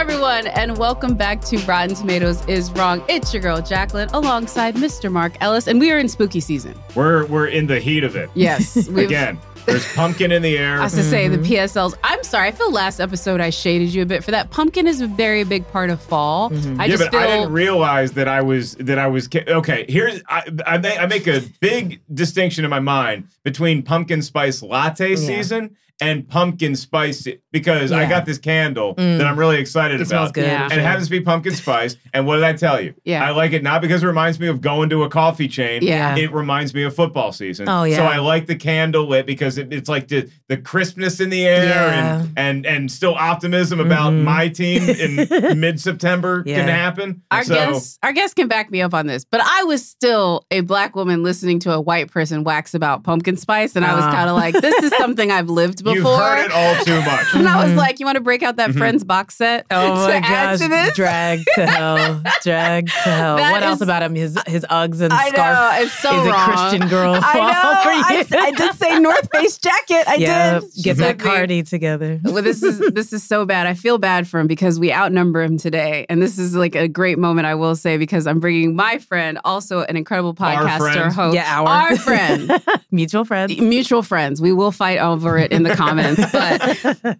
Everyone, and welcome back to Rotten Tomatoes is Wrong. It's your girl Jacqueline, alongside Mr. Mark Ellis, and we are in spooky season. We're we're in the heat of it. Yes, Again, there's pumpkin in the air. I was to say the mm-hmm. PSLs. I'm sorry. I feel last episode I shaded you a bit for that. Pumpkin is a very big part of fall. Mm-hmm. I yeah, just but feel I didn't realize that I was that I was okay. Here's I I make, I make a big distinction in my mind between pumpkin spice latte season and pumpkin spice because I got this candle that I'm really excited It about. smells good. Yeah. And it happens to be pumpkin spice. And what did I tell you? Yeah. I like it not because it reminds me of going to a coffee chain. Yeah. It reminds me of football season. Oh, yeah. So I like the candle lit because it, it's like the, the crispness in the air Yeah. and, and and still optimism about Mhm. my team in mid September Yeah. can happen. Our so, guests, our guests can back me up on this, but I was still a black woman listening to a white person wax about pumpkin spice, and I was Ah. kind of like, "This is something I've lived before." You've heard it all too much. And I was like, "You want to break out that mm-hmm. Friends box set Oh to my add gosh! to this?" Drag to hell, drag to hell. That what else about him? His his Uggs and I scarf. know it's so is wrong. a Christian girl. I know. fall for I, you. I did say North Face jacket. I yeah, did. get that with. Cardi together. Well, this is this is so bad. I feel bad for him because we outnumber him today, and this is like a great moment. I will say because I'm bringing my friend, also an incredible Our podcaster, host, Yeah, our, our friend, mutual friends. mutual friends. We will fight over it in the comments. But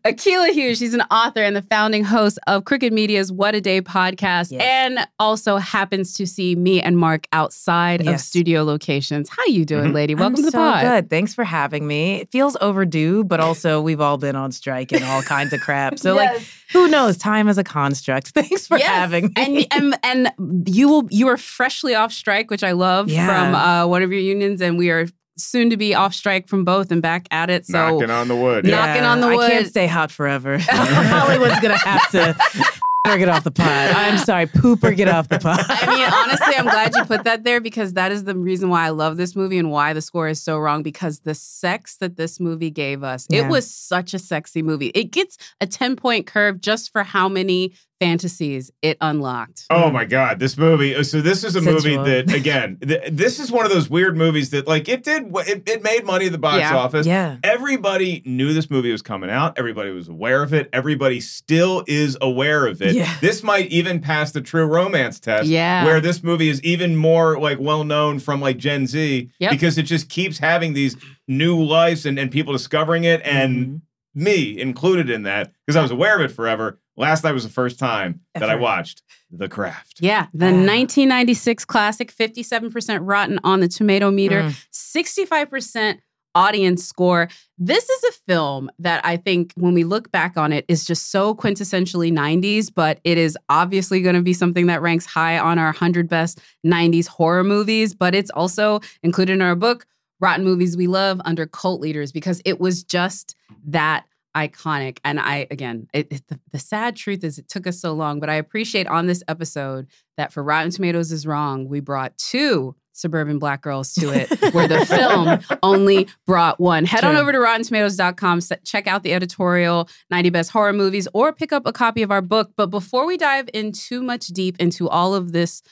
Akilah Hughes, she's an author and the founding host of Crooked Media's What a Day podcast, Yes. and also happens to see me and Mark outside of studio locations. How you doing, Mhm. lady? Welcome I'm to the so pod. good. Thanks for having me. It feels overdue, but also we've all been on strike and all kinds of crap. So like, who knows? Time is a construct. Thanks for Yes. having me. And, and and you will you are freshly off strike, which I love Yeah. from uh, one of your unions, and we are soon to be off strike from both and back at it. So Knocking on the wood. Yeah. knocking on the wood. I can't stay hot forever. Hollywood's gonna have to or get off the pot. I'm sorry, poop or get off the pot. I mean, honestly, I'm glad you put that there because that is the reason why I love this movie and why the score is so wrong. Because the sex that this movie gave us, Yeah. it was such a sexy movie. It gets a 10 point curve just for how many fantasies it unlocked. Oh my God, this movie. uh, So this is a movie that, again, th- this is one of those weird movies that, like, it did, it, it made money at the box Yeah. office. yeah. Everybody knew this movie was coming out. Everybody was aware of it. Everybody still is aware of it. Yeah. This might even pass the true romance test. Yeah. Where this movie is even more like well known from like Gen Z Yep. because it just keeps having these new lives and, and people discovering it and Mhm. me included in that because I was aware of it forever. Last night was the first time that I watched The Craft. Yeah, the Yeah. 1996 classic, 57% rotten on the Tomatometer, Mm. 65% audience score. This is a film that I think when we look back on it is just so quintessentially 90s, but it is obviously going to be something that ranks high on our 100 best 90s horror movies, but it's also included in our book Rotten Movies We Love under cult leaders because it was just that iconic. And I, again, it, it- the, the sad truth is it took us so long, but I appreciate on this episode that for Rotten Tomatoes is Wrong, we brought two suburban black girls to it, where the film only brought one. Head on over to RottenTomatoes.com, check out the editorial, 90 Best Horror Movies, or pick up a copy of our book. But before we dive in too much deep into all of this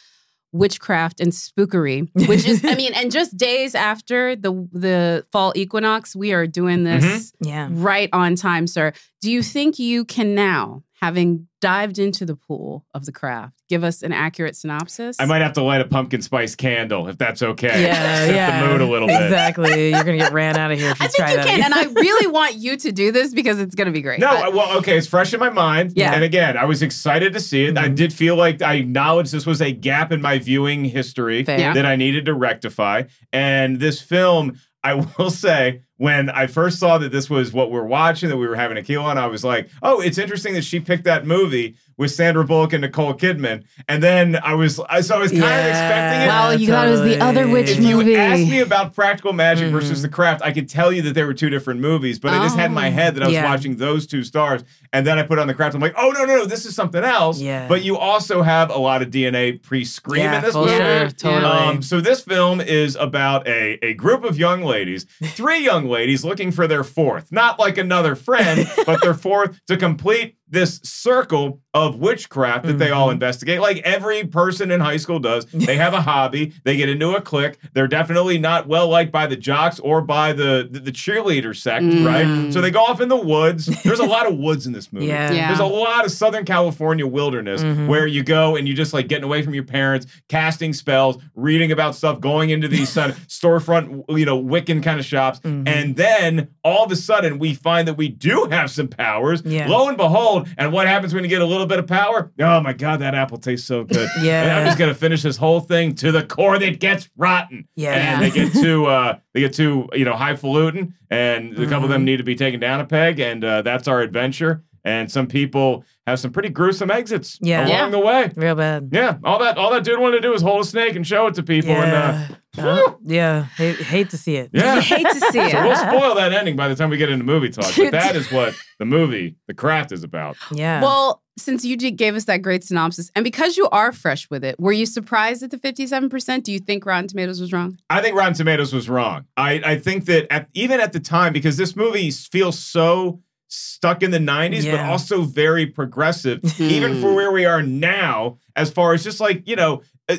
witchcraft and spookery, which is, I mean, and just days after the the fall equinox, we are doing mm-hmm. this Yeah. right on time, sir. Do you think you can now having dived into the pool of the craft, give us an accurate synopsis? I might have to light a pumpkin spice candle if that's okay. Yeah, Set yeah. the mood a little bit. Exactly. You're gonna get ran out of here if you I think try you that. can, and I really want you to do this because it's going to be great. No, I- well, okay, it's fresh in my mind. Yeah. And again, I was excited to see it. I Mhm. did feel like I acknowledged this was a gap in my viewing history Fair. That I needed to rectify. And this film, I will say, when I first saw that this was what we're watching, that we were having Akilah on, I was like, oh, it's interesting that she picked that movie with Sandra Bullock and Nicole Kidman. And then I was, I, so I was kind of expecting it. Well, you thought it was the other witch If movie. you asked me about Practical Magic Mhm. versus The Craft, I could tell you that there were two different movies, but I just had in my Oh. head that I was Yeah. watching those two stars, and then I put on The Craft. I'm like, oh no, no, no, this is something else. Yeah. But you also have a lot of DNA pre-scream yeah, in this movie. sure, totally. Um, so this film is about a, a group of young ladies, three young ladies looking for their fourth, not like another friend, but their fourth to complete this circle of witchcraft that they all Mhm. investigate, like every person in high school does. They have a hobby. They get into a clique. They're definitely not well liked by the jocks or by the the, the cheerleader sect, Mm. right? So they go off in the woods. There's a lot of woods in this movie. Yeah. Yeah. There's a lot of Southern California wilderness Mhm. where you go and you just like getting away from your parents, casting spells, reading about stuff, going into these storefront, you know, Wiccan kind of shops. Mhm. And then all of a sudden we find that we do have some powers. Yeah. Lo and behold, and what happens when you get a little bit of power? Oh my God, that apple tastes so good. Yeah. And I'm just gonna finish this whole thing to the core that gets rotten. Yeah. And they get too uh they get too, you know, highfalutin and a couple of them Mhm. need to be taken down a peg, and uh, that's our adventure. And some people have some pretty gruesome exits Yeah. along Yeah. the way. Real bad. Yeah, all that all that dude wanted to do was hold a snake and show it to people, and uh, Yeah. Uh, yeah. Hate, hate to see it. yeah. Hate to see it. So it. we'll spoil that ending by the time we get into movie talk. But that is what the movie, The Craft, is about. Yeah. Well, since you did, gave us that great synopsis, and because you are fresh with it, were you surprised at the 57%? Do you think Rotten Tomatoes was wrong? I think Rotten Tomatoes was wrong. I, I think that at, even at the time, because this movie feels so stuck in the 90s, but also very progressive, even for hmm. where we are now, as far as just like, you know, uh,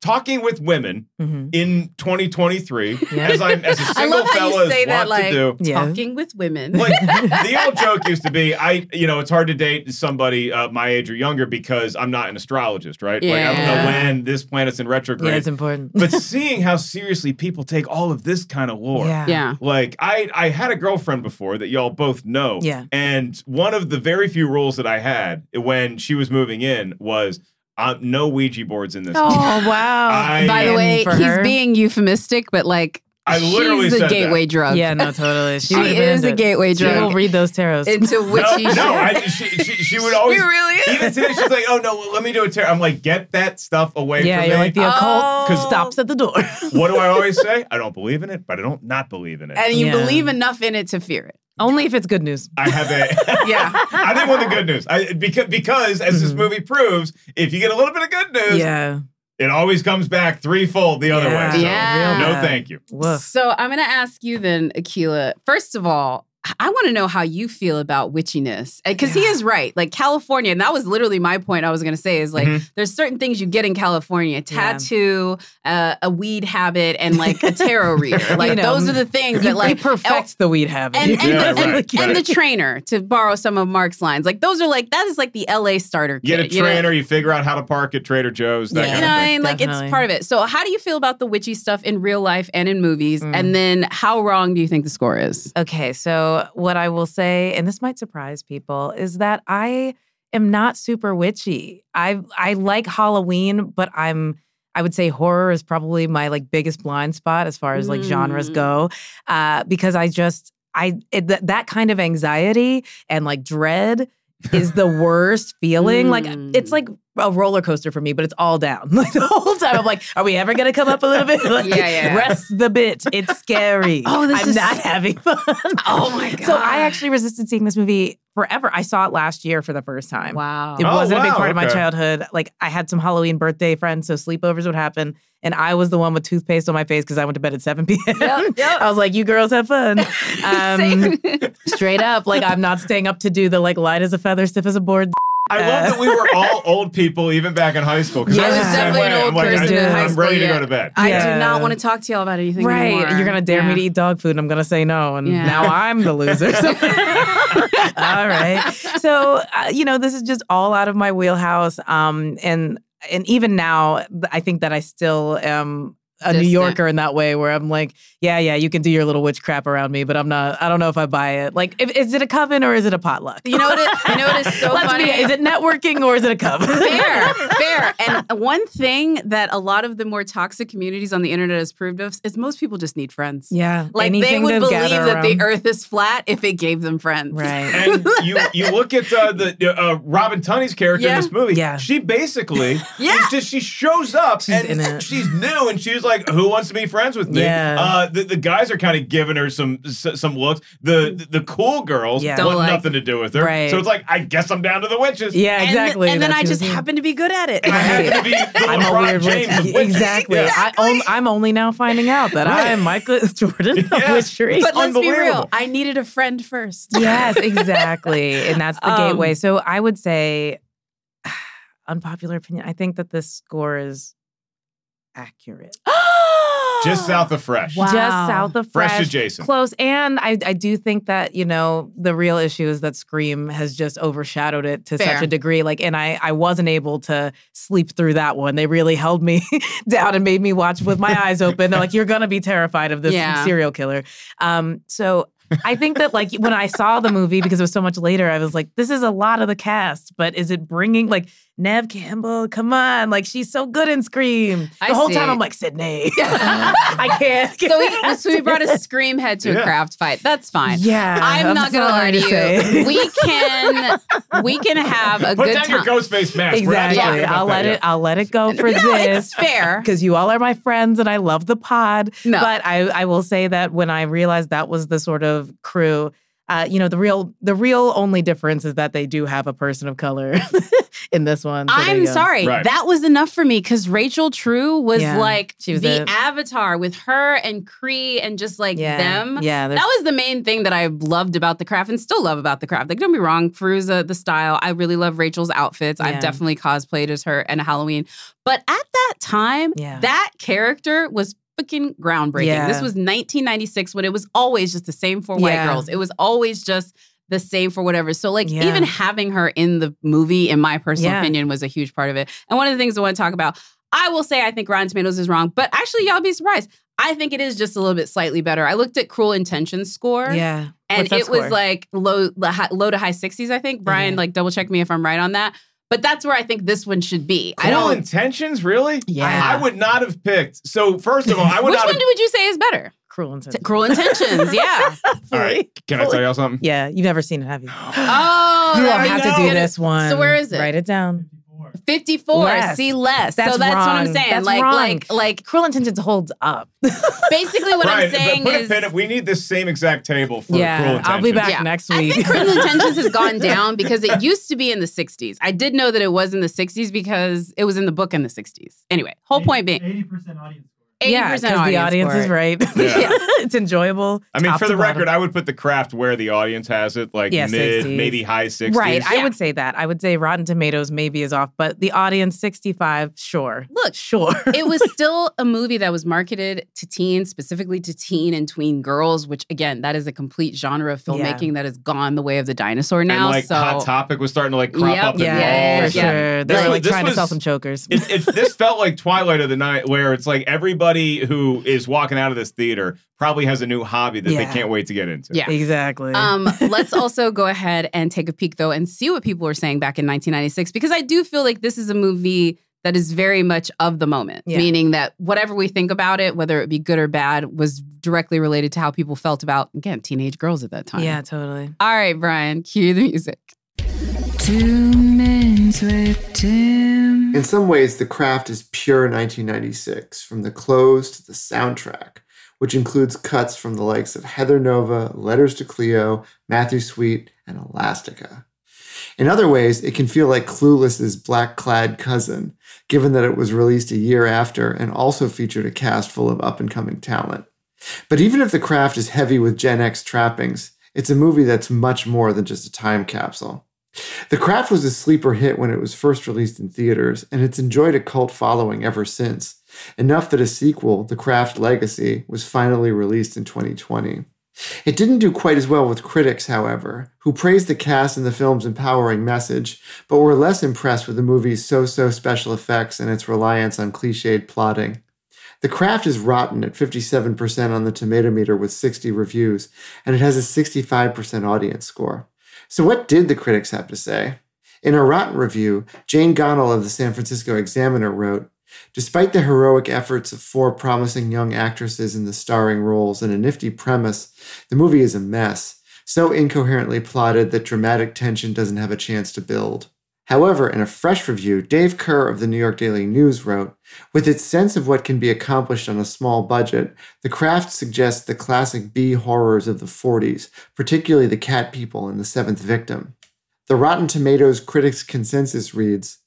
talking with women Mhm. in 2023, Yeah. as, I'm, as a I single love how fella you say is that, want like to do. Yeah. talking with women. Like the old joke used to be, I you know, it's hard to date somebody uh, my age or younger because I'm not an astrologist, right? Like I don't know when this planet's in retrograde. yeah, it's important. but seeing how seriously people take all of this kind of lore, yeah. yeah. like I I had a girlfriend before that y'all both know. Yeah. And one of the very few rules that I had when she was moving in was uh, no Ouija boards in this. Oh wow! I- By the way, he's her- being euphemistic, but like I literally she's a said that. gateway drug. Yeah, no, totally. She would've is a gateway drug. She will read those tarots. into No, witchy no. I, she, she, she would always. really is? Even today, she's like, "Oh no, let me do a tarot." I'm like, "Get that stuff away yeah, from you're me." like the occult Oh. stops at the door. what do I always say? I don't believe in it, but I don't not believe in it. and you Yeah. believe enough in it to fear it. Only if it's good news. I have a. Yeah. I didn't want the good news. I because because as this Mhm. movie proves, if you get a little bit of good news, Yeah. it always comes back threefold the other Yeah. way. So Yeah. no, thank you. Woof. So I'm going to ask you then, Akilah. First of all, I want to know how you feel about witchiness. Because he is right. Like California, and that was literally my point I was going to say is like, Mhm. there's certain things you get in California tattoo, uh, a weed habit, and like a tarot reader. Like, You know, those are the things that like he perfects the weed habit. and, and, Yeah, the, and, right, and the trainer to borrow some of Mark's lines. Like those are like that is like the LA starter You get a kit. you know? trainer, you figure out how to park at Trader Joe's, that Yeah. kind You know of what I thing. mean? Like Definitely. it's part of it. So how do you feel about the witchy stuff in real life and in movies? Mm. And then how wrong do you think the score is? Okay, so what I will say, and this might surprise people, is that I am not super witchy. I I like Halloween, but I'm I would say horror is probably my like biggest blind spot as far as like genres Mm. go, uh, because I just I it, that that kind of anxiety and like dread is the worst feeling. Like it's Mm. like a roller coaster for me, but it's all down. Like the whole time, I'm like, are we ever gonna come up a little bit? Like, Yeah, yeah. Rest the bit. It's scary. Oh, this I'm is- not having fun. Oh my god. So I actually resisted seeing this movie forever. I saw it last year for the first time. Wow. It Oh, wasn't a big wow, part of my childhood. Like I had some Halloween birthday friends, so sleepovers would happen, and I was the one with toothpaste on my face because I went to bed at 7 p.m. Yep, yep. I was like, "You girls have fun." Um, straight up, like I'm not staying up to do the like light as a feather, stiff as a board I love that we were all old people even back in high school. 'cause I was the same definitely way. an old I'm like, person I, I'm school, ready to go to bed. I Yeah. do not want to talk to y'all about anything Right. anymore. You're going to dare me to eat dog food and I'm going to say no. And Yeah. now I'm the loser. So- all right. So, uh, you know, this is just all out of my wheelhouse. Um, and, and even now, I think that I still am a New Yorker in that way where I'm like, yeah, yeah, you can do your little witch crap around me, but I'm not, I don't know if I buy it. Like, if, is it a coven or is it a potluck? You know what? It, you know what is so Let's funny? be, is it networking or is it a coven? fair, fair. And one thing that a lot of the more toxic communities on the internet has proved us is most people just need friends. Yeah. Like they would believe gather that the earth is flat if it gave them friends. Right. And you you look at uh, the uh, Robin Tunney's character Yeah. in this movie. Yeah. She basically Yeah. just she shows up She's and in it. she's new and she's like, "Who wants to be friends with me?" Yeah. Uh, the, the guys are kind of giving her some s- some looks. The the, the cool girls Yeah. Want like- nothing to do with her. Right. So it's like, I guess I'm down to the witches. Yeah, And- exactly. And, then I just mean. happen to be good at it. I happen to be the I'm a weird James witch. of. Exactly. Yeah. I own, I'm only now finding out that Right. I am Michael Jordan of Yes. witchery. But let's be real. I needed a friend first. yes, exactly. And that's the Um, gateway. So I would say, unpopular opinion, I think that this score is accurate. Just south of fresh. Wow. Just south of Fresh fresh. adjacent. Close. And I, I do think that, you know, the real issue is that Scream has just overshadowed it to Fair. such a degree. Like, and I, I wasn't able to sleep through that one. They really held me down and made me watch with my eyes open. They're like, you're going to be terrified of this Yeah. serial killer. Um, so I think that, like, when I saw the movie, because it was so much later, I was like, this is a lot of the cast, but is it bringing, like, Neve Campbell, come on. Like, she's so good in Scream. The I whole see. time I'm like, Sydney. I can't. So we, so we brought a scream head to Yeah. a craft fight. That's fine. Yeah, I'm, not gonna lie to you. say. We can we can have a good. Put good down your time. ghost face mask. Exactly. talking about I'll let yet. it. I'll let it go for no, this it's fair. because you all are my friends and I love the pod. No. But I, I will say that when I realized that was the sort of crew, uh, you know, the real the real only difference is that they do have a person of color in this one. So I'm sorry. Right. That was enough for me because Rachel True was Yeah, like she was the it. avatar with her and Cree and just like Yeah. them. Yeah. That was the main thing that I loved about the craft and still love about the craft. Like, don't be wrong, Fairuza, the style. I really love Rachel's outfits. Yeah. I've definitely cosplayed as her and Halloween. But at that time, Yeah. that character was freaking groundbreaking. Yeah. This was 1996 when it was always just the same for white girls. It was always just the same for whatever. So, like, Yeah. even having her in the movie, in my personal Yeah. opinion, was a huge part of it. And one of the things I want to talk about, I will say I think Rotten Tomatoes is wrong, but actually, y'all be surprised. I think it is just a little bit slightly better. I looked at Cruel Intentions score, yeah. and What's that it was like low, low to high 60s. I think Brian, Okay. like, double check me if I'm right on that. But that's where I think this one should be. I Cruel don't. intentions, really? Yeah. I, I would not have picked. So first of all, I would Which not one have. would you say is better? Cruel intention. Cruel Intentions, yeah. all right. Can I tell y'all something? Yeah, you've never seen it, have you? Oh, you will there have to do this one. So where is it? Write it down. 54. Less. See less. That's so that's what I'm wrong. saying. That's like, wrong. like, like. Cruel Intentions holds up. Basically, what Brian, I'm saying but put is. a pin. We need this same exact table for Cruel yeah, Intentions. I'll be back Yeah. next I week. think Cruel Intentions has gone down because it used to be in the 60s. I did know that it was in the 60s because it was in the book in the 60s. Anyway, whole point being 80% audience score. 80% yeah, because the audience score. is right. Yeah. it's enjoyable. I mean, for to the bottom. record, I would put the craft where the audience has it, like Yeah, mid, 60s. maybe high 60s. Right, I would say that. I would say Rotten Tomatoes maybe is off, but the audience 65, sure. Look, Sure. it was still a movie that was marketed to teens, specifically to teen and tween girls, which again, that is a complete genre of Yeah. filmmaking that has gone the way of the dinosaur now. and like so Hot Topic was starting to like crop Yep. up in yeah, Yeah, for yeah. sure. They This were like this trying to sell some chokers. It, it, this felt like Twilight of the Night, where it's like everybody who is walking out of this theater probably has a new hobby that they can't wait to get into. Yeah. exactly. Um, let's also go ahead and take a peek though and see what people were saying back in 1996 because I do feel like this is a movie that is very much of the moment, Yeah. meaning that whatever we think about it, whether it be good or bad, was directly related to how people felt about again teenage girls at that time. yeah, totally. All right, Brian, cue the music. Two minutes with Tim. In some ways, The Craft is pure 1996, from the clothes to the soundtrack, which includes cuts from the likes of Heather Nova, Letters to Cleo, Matthew Sweet, and Elastica. In other ways, it can feel like Clueless's black clad cousin, given that it was released a year after and also featured a cast full of up and coming talent. But even if The Craft is heavy with Gen X trappings, it's a movie that's much more than just a time capsule. The Craft was a sleeper hit when it was first released in theaters, and it's enjoyed a cult following ever since, enough that a sequel, The Craft Legacy, was finally released in 2020. It didn't do quite as well with critics, however, who praised the cast and the film's empowering message, but were less impressed with the movie's so so special effects and its reliance on cliched plotting. The Craft is rotten at 57% on the Tomatometer with 60 reviews, and it has a 65% audience score. So, what did the critics have to say? In a rotten review, Jane Ganahl of the San Francisco Examiner wrote Despite the heroic efforts of four promising young actresses in the starring roles and a nifty premise, the movie is a mess, so incoherently plotted that dramatic tension doesn't have a chance to build. However, in a fresh review, Dave Kehr of the New York Daily News wrote With its sense of what can be accomplished on a small budget, The Craft suggests the classic B horrors of the 40s, particularly the cat people and the seventh victim. The Rotten Tomatoes critics' consensus reads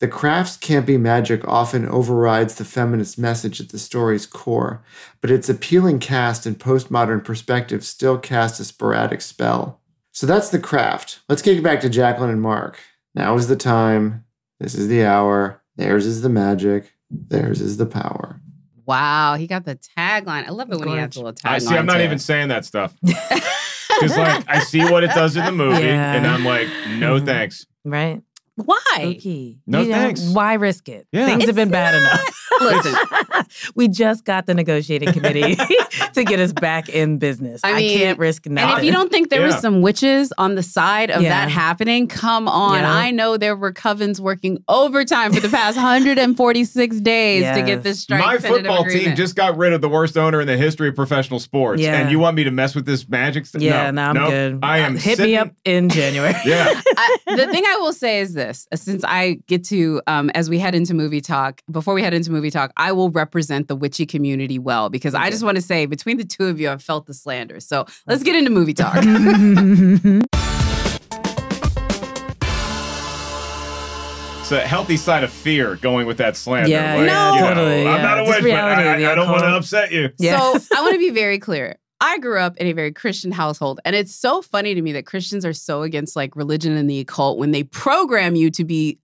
The Craft's campy magic often overrides the feminist message at the story's core, but its appealing cast and postmodern perspective still cast a sporadic spell. So that's The Craft. Let's it back to Jacqueline and Mark. Now is the time. This is the hour. Theirs is the magic. Theirs is the power. Wow, he got the tagline. I love it when he has a little tagline. I see. I'm not to even saying that stuff because, like, I see what it does in the movie, Yeah. and I'm like, no Mhm. thanks. Right? Why? Spooky. No You know, thanks. Why risk it? Yeah. Things have It's been bad enough. Listen, we just got the negotiating committee to get us back in business. I I, can't risk nothing. And if you don't think there was some witches on the side of Yeah. that happening, come on. Yeah. I know there were covens working overtime for the past 146 days to get this strike. My tentative football team just got rid of the worst owner in the history of professional sports, Yeah. and you want me to mess with this magic stuff? yeah, no, no, I'm nope. good. I am Hit sitting- me up in January. Yeah, I, the thing I will say is this: uh, since I get to, um, as we head into movie talk, before we head into movie talk, I will represent the witchy community well because I just want to say, between the two of you, I've felt the slander. So let's get into movie talk. it's a healthy side of fear going with that slander. Yeah, like, yeah, you know, totally, I'm yeah. not a witch, but reality I, I don't want to upset you. Yeah. So I want to be very clear. I grew up in a very Christian household, and it's so funny to me that Christians are so against like religion and the occult when they program you to be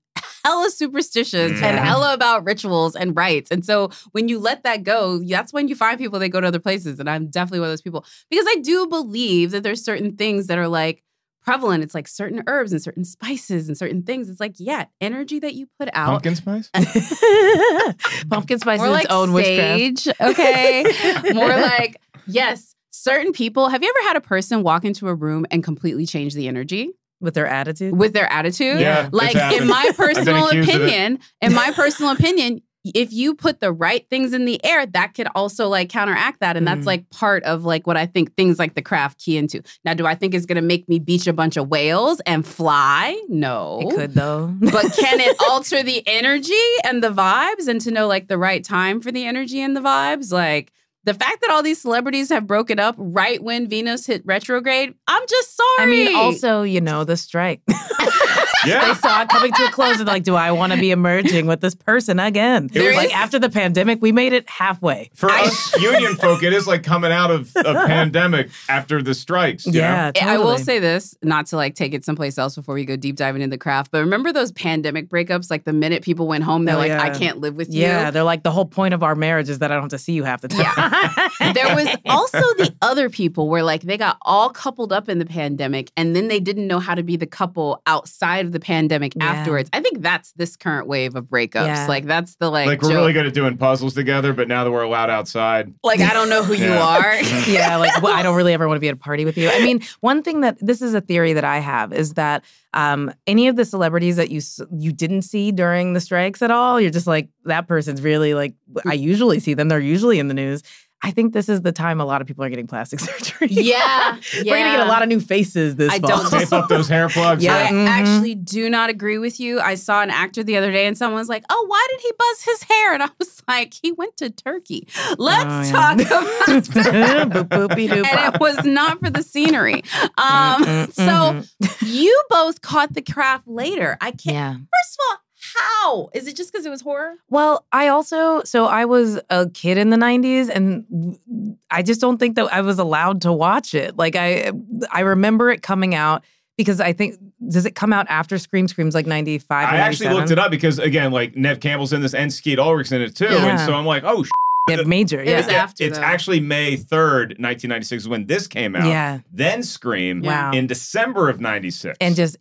hella superstitious and Yeah. hella about rituals and rites. And so when you let that go, that's when you find people that go to other places. And I'm definitely one of those people because I do believe that there's certain things that are like prevalent. It's like certain herbs and certain spices and certain things. It's like, yeah, energy that you put out. Pumpkin spice? Pumpkin spice More is like its own witchcraft. okay? More like, yes, certain people. Have you ever had a person walk into a room and completely change the energy with their attitude. with their attitude? Yeah, it's Like, in my personal accused of it. opinion, in my personal opinion, if you put the right things in the air, that could also like counteract that. And that's Mhm. like part of like what I think things like the craft key into. Now, do I think it's gonna make me beach a bunch of whales and fly? No. it could though. but can it alter the energy and the vibes and to know like the right time for the energy and the vibes? Like the fact that all these celebrities have broken up right when Venus hit retrograde, I'm just sorry. I mean, also, you know, the strike. Yeah. they saw it coming to a close and like, do I want to be emerging with this person again? It was- like after the pandemic, we made it halfway. For us union folk, it is like coming out of a pandemic after the strikes. you know? Yeah, I will say this, not to like take it someplace else before we go deep diving into the craft, but remember those pandemic breakups? Like the minute people went home, they're Oh, like, yeah. I can't live with Yeah, you. Yeah. They're like the whole point of our marriage is that I don't have to see you half the time. there was also the other people where like they got all coupled up in the pandemic and then they didn't know how to be the couple outside of the pandemic Yeah. afterwards. I think that's this current wave of breakups. Yeah. Like that's the like, Like, we're joke. really good at doing puzzles together, but now that we're allowed outside, like I don't know who you are. yeah, like well, I don't really ever want to be at a party with you. I mean, one thing that this is a theory that I have is that um, any of the celebrities that you you didn't see during the strikes at all, you're just like that person's really like I usually see them. They're usually in the news. I think this is the time a lot of people are getting plastic surgery. Yeah, We're gonna get a lot of new faces this I fall. don't tape up those hair plugs. Yeah. I Mhm. actually do not agree with you. I saw an actor the other day and someone was like, Oh, why did he buzz his hair? And I was like, He went to Turkey. Let's Oh, yeah. talk about Boop, and it was not for the scenery. Um, Mm, so mhm. you both caught the craft later. I can't. yeah. First of all, how is it? Just because it was horror? Well, I also so I was a kid in the 90s and I just don't think that I was allowed to watch it. Like I I remember it coming out Because I think does it come out after Scream? Scream's like ninety five. I actually looked it up because again, like Neve Campbell's in this and Skeet Ulrich's in it too, yeah. and so I'm like, oh, sh- Yeah, major. It Yeah. was after, it's though. actually May third, 1996, is when this came out. Yeah. Then Scream Wow. in December of '96, and just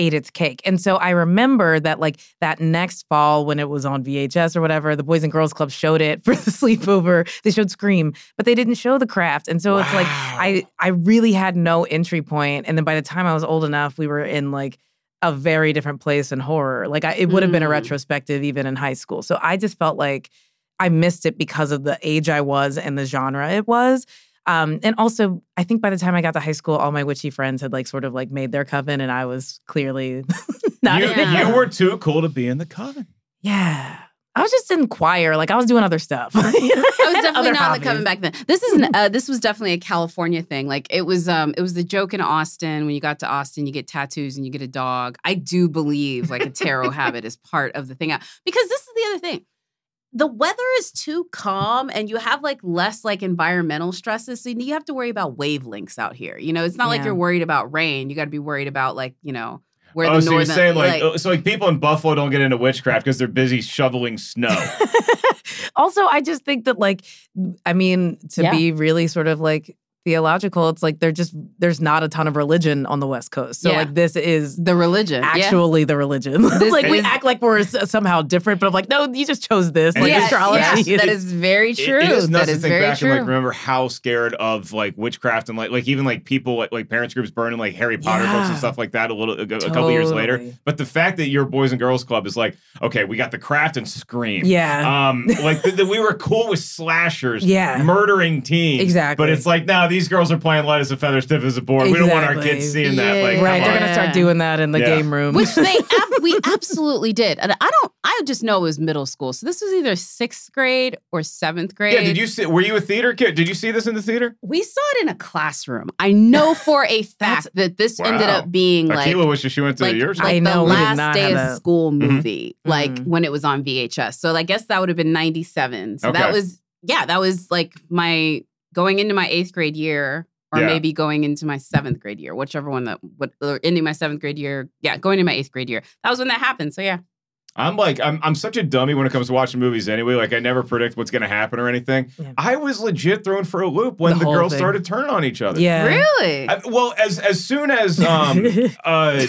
ate its cake. And so I remember that like that next fall when it was on VHS or whatever, the Boys and Girls Club showed it for the sleepover. They showed Scream, but they didn't show the craft. And so it's like I I really had no entry point. And then by the time I was old enough, we were in like a very different place in horror. Like I, it would have been a Mm. retrospective even in high school. So I just felt like I missed it because of the age I was and the genre it was. Um, and also, I think by the time I got to high school, all my witchy friends had like sort of like made their coven, and I was clearly not. you. Yeah. you were too cool to be in the coven. Yeah, I was just in choir, like I was doing other stuff. I I was definitely not in the coven back then. This is an, uh, this was definitely a California thing. Like it was um it was the joke in Austin when you got to Austin, you get tattoos and you get a dog. I do believe like a tarot habit is part of the thing because this is the other thing. The weather is too calm and you have like less like environmental stresses. So you have to worry about wavelengths out here. You know, it's not like you're worried about rain. You got to be worried about like, you know, where oh, the so northern you're saying like, uh, so like people in Buffalo don't get into witchcraft because they're busy shoveling snow. also, I just think that like, I mean, to Yeah. be really sort of like theological, it's like there just there's not a ton of religion on the West Coast. So Yeah. like this is the religion. yeah. actually the religion. This like we act like we're somehow different, but I'm like, no, you just chose this. Like Yes, astrology. yes, that is very It- true. it is nuts that to think very back true. and like remember how scared of like witchcraft and like like even like people like, like parents groups burning like Harry Potter books and stuff like that a little a, a couple years later. But the fact that your Boys and Girls Club is like okay, we got the craft and Scream. Yeah. Um, like the, the- we were cool with slashers. Yeah. Murdering teens. Exactly. But it's like now these girls are playing light as a feather, stiff as a board. We don't want our kids seeing that. Like right? They're on. gonna start doing that in the Yeah. game room. Which they ab- we absolutely did. And I don't I just know it was middle school. So this was either sixth grade or seventh grade. Yeah, did you see? Were you a theater kid? Did you see this in the theater? we saw it in a classroom. I know for a fact that this ended up being like Akilah wishes she went to like, yours. like I know, the last not day of that. school Mhm. movie, like Mhm. when it was on VHS. So I guess that would have been 97. So that was, yeah, that was like my going into my eighth grade year or Yeah. maybe going into my seventh grade year, whichever one that, what, or ending my seventh grade year. Yeah, going into my eighth grade year. That was when that happened. So yeah. I'm like, I'm, I'm such a dummy when it comes to watching movies anyway. Like, I never predict what's going to happen or anything. Yeah. I was legit thrown for a loop when The the, girls thing. started turning on each other. yeah. Really? I- well, as as soon as um uh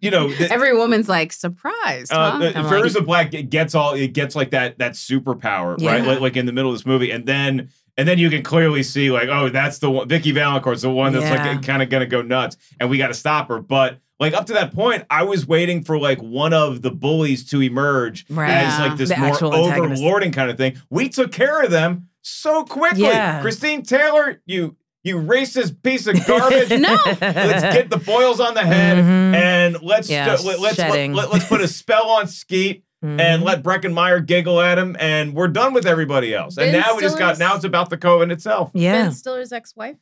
you know the, Every woman's like surprised. uh, huh? the I'm like, Fairuza Balk it gets all it gets like that that superpower right like, like in the middle of this movie and then and then you can clearly see like oh that's the one Vicky Valancourt's the one that's Yeah. like kind of gonna go nuts and we got to stop her but like up to that point I was waiting for like one of the bullies to emerge Right. as like this The more overlording kind of thing we took care of them so quickly Yeah. Christine Taylor you you racist piece of garbage No. let's get the boils on the head Mhm. and let's Yeah, let, us let, shedding. let, us put a spell on Skeet Mhm. and let Breckin Meyer giggle at him and we're done with everybody else. And Ben now we just got now it's about the Coven itself. yeah. Ben Stiller's ex-wife,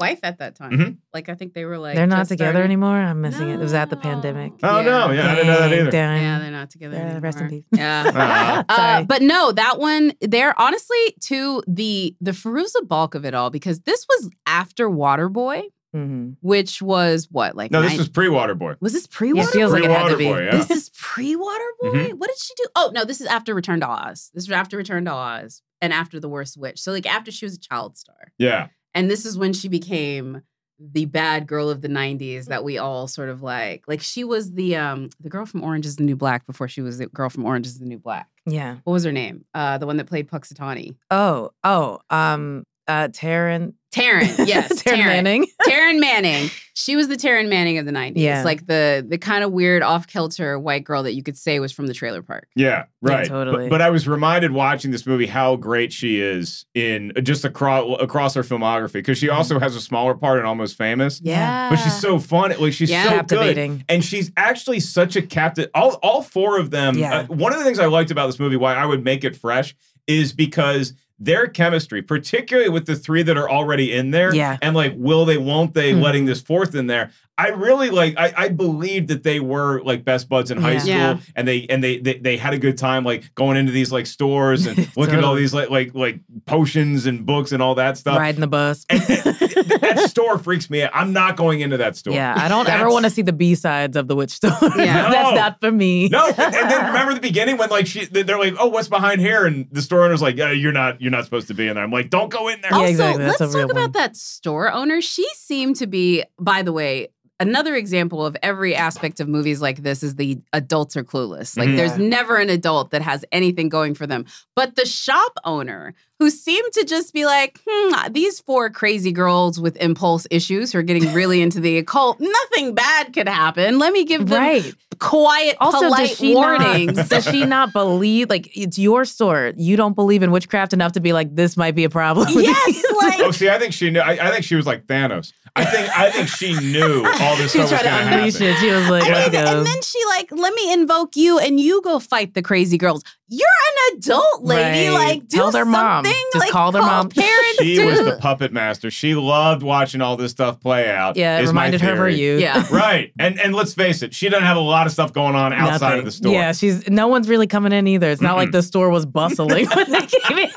wife at that time. Mhm. Like I think they were like They're not together starting- anymore. I'm missing it. It was at the pandemic. Oh no, yeah, I didn't know that either. dang. Yeah, they're not together. Yeah, rest in anymore. peace. Yeah. Uh, but no, that one there honestly to the the Fairuza bulk of it all because this was after Waterboy, Mhm. which was what like No, this nine- was pre Waterboy. was this pre Yeah, it feels like it had to be. Yeah. This is pre Waterboy. What did she do? Oh no, this is after Return to Oz. This is after Return to Oz and after The Worst Witch. So like after she was a child star. Yeah. And this is when she became the bad girl of the 90s that we all sort of like. Like she was the um the girl from Orange is the New Black before she was the girl from Orange is the New Black. Yeah. What was her name? Uh the one that played Puxatawny. Oh, oh, um, uh, Taryn. Taryn, yes. Taryn Taryn Manning. Taryn Manning. She was the Taryn Manning of the 90s. Yeah. Like the the kind of weird off-kilter white girl that you could say was from the trailer park. Yeah, right. totally. But, but I was reminded watching this movie how great she is in just across across her filmography because she also has a smaller part in Almost Famous. Yeah. But she's so fun. Like she's Yeah. so good. And she's actually such a captain. All, all four of them. Yeah. uh, one of the things I liked about this movie, why I would make it fresh, is because their chemistry, particularly with the three that are already in there, Yeah. and like will they, won't they, Mhm. letting this fourth in there. I really like I, I believed that they were like best buds in high Yeah. school Yeah. and they and they, they they had a good time like going into these like stores and looking at all these like like like potions and books and all that stuff. Riding the bus. And, and that store freaks me out. I'm not going into that store. Yeah, I don't ever want to see the B sides of the witch store. Yeah. That's not for me. No, and then remember the beginning when like she they're like, oh, what's behind here? And the store owner's like, yeah, you're not you're not supposed to be in there. I'm like, don't go in there. Yeah, also, exactly. Let's talk about one. that store owner. She seemed to be, by the way, another example of every aspect of movies like this is the adults are clueless. Like there's never an adult that has anything going for them. But the shop owner who seemed to just be like, hmm, these four crazy girls with impulse issues who are getting really into the occult, nothing bad could happen. Let me give them Right. quiet, Also, polite does warnings. Not, does she not believe? Like, it's your store. You don't believe in witchcraft enough to be like, this might be a problem. yes, like Oh, see, I think she knew. I, I think she was like Thanos. I think I think she knew all this she stuff was going to happen. it. She was like, I let's mean, go. and then she like, let me invoke you and you go fight the crazy girls. You're an adult lady. Right. Like, do Tell their mom. something. Just like, call their mom. Parents She do. was the puppet master. She loved watching all this stuff play out. yeah, it is my reminded her of her youth. Yeah. Right, and and let's face it, she doesn't have a lot of stuff going on outside Nothing. of the store. Yeah, she's no one's really coming in either. It's not like the store was bustling when they came in.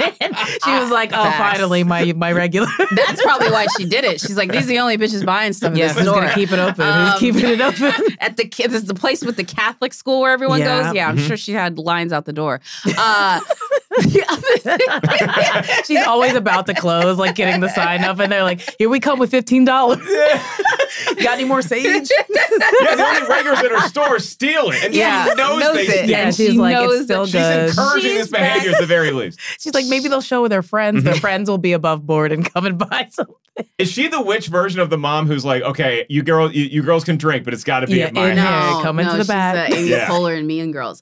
She was like, "Oh, Facts. finally, my my regular." That's probably why she did it. She's like, these are the only bitches buying stuff in yeah, this who's store. gonna keep it open? Um, who's keeping it open? At the ki- this is the place with the Catholic school where everyone Yeah. goes. Yeah, I'm Mm-hmm. sure she had lines out the door. Uh, the other thing- She's always about to close, like getting the sign up, and they're like, "Here we come with fifteen dollars. Got any more sage?" Yeah, the only regulars in her store steal it, and Yeah, she knows, knows they it. Yeah, And she's she like, knows "It's still that She's encouraging She's this behavior at the very least. She's like, maybe they'll show with their friends. Their friends will be above board and come and buy something. Is she the witch version of the mom who's like, okay, you girl, you, you girls can drink, but it's got to be Yeah, at my in house? here. come into the she's back. the Amy Yeah. Poehler and Mean Girls.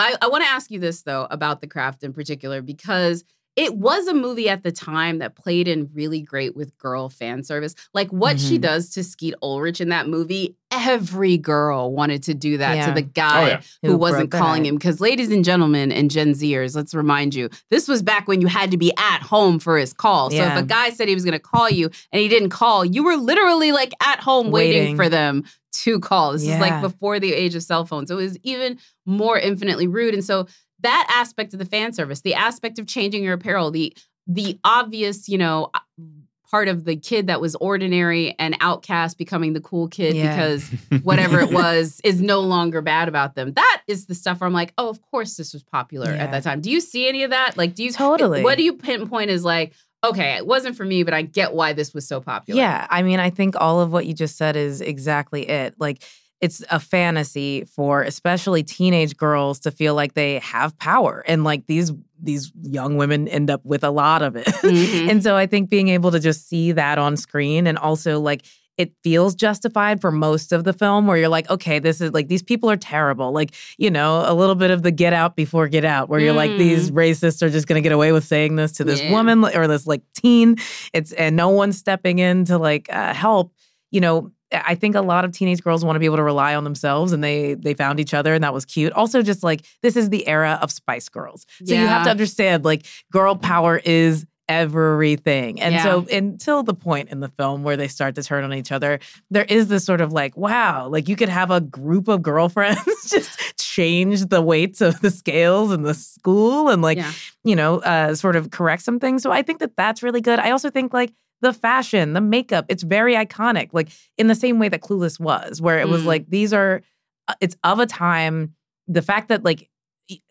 I, I want to ask you this though about the craft in particular because it was a movie at the time that played in really great with girl fan service. Like what she Mhm. does to Skeet Ulrich in that movie, every girl wanted to do that to the guy Oh, yeah. who, Who wasn't calling heart. him. Because, ladies and gentlemen, and Gen Zers, let's remind you, this was back when you had to be at home for his call. So if a guy said he was going to call you and he didn't call, you were literally like at home waiting, Waiting. for them to call. This is like before the age of cell phones. So it was even more infinitely rude. And so that aspect of the fan service, the aspect of changing your apparel, the the obvious, you know, uh, part of the kid that was ordinary and outcast becoming the cool kid Yeah. because whatever it was is no longer bad about them. That is the stuff where I'm like, oh, of course this was popular Yeah. at that time. Do you see any of that? Like, do you Totally. What do you pinpoint as like, okay, it wasn't for me, but I get why this was so popular. Yeah, I mean, I think all of what you just said is exactly it. Like, it's a fantasy for especially teenage girls to feel like they have power, and like these these young women end up with a lot of it. Mhm. and so I think being able to just see that on screen, and also like it feels justified for most of the film, where you're like, okay, this is like these people are terrible. Like, you know, a little bit of the get out before get out, where you're like, these racists are just gonna get away with saying this to this Yeah. woman or this like teen. It's and no one's stepping in to like uh, help. You know, I think a lot of teenage girls want to be able to rely on themselves, and they they found each other, and that was cute. Also, just like this is the era of Spice Girls, so you have to understand like girl power is everything. And so until the point in the film where they start to turn on each other, there is this sort of like, wow, like you could have a group of girlfriends just change the weights of the scales in the school and like, Yeah. you know, uh, sort of correct some things. So I think that that's really good. I also think like the fashion, the makeup, it's very iconic, like in the same way that Clueless was, where it was Mm. like, these are, uh, it's of a time. The fact that like,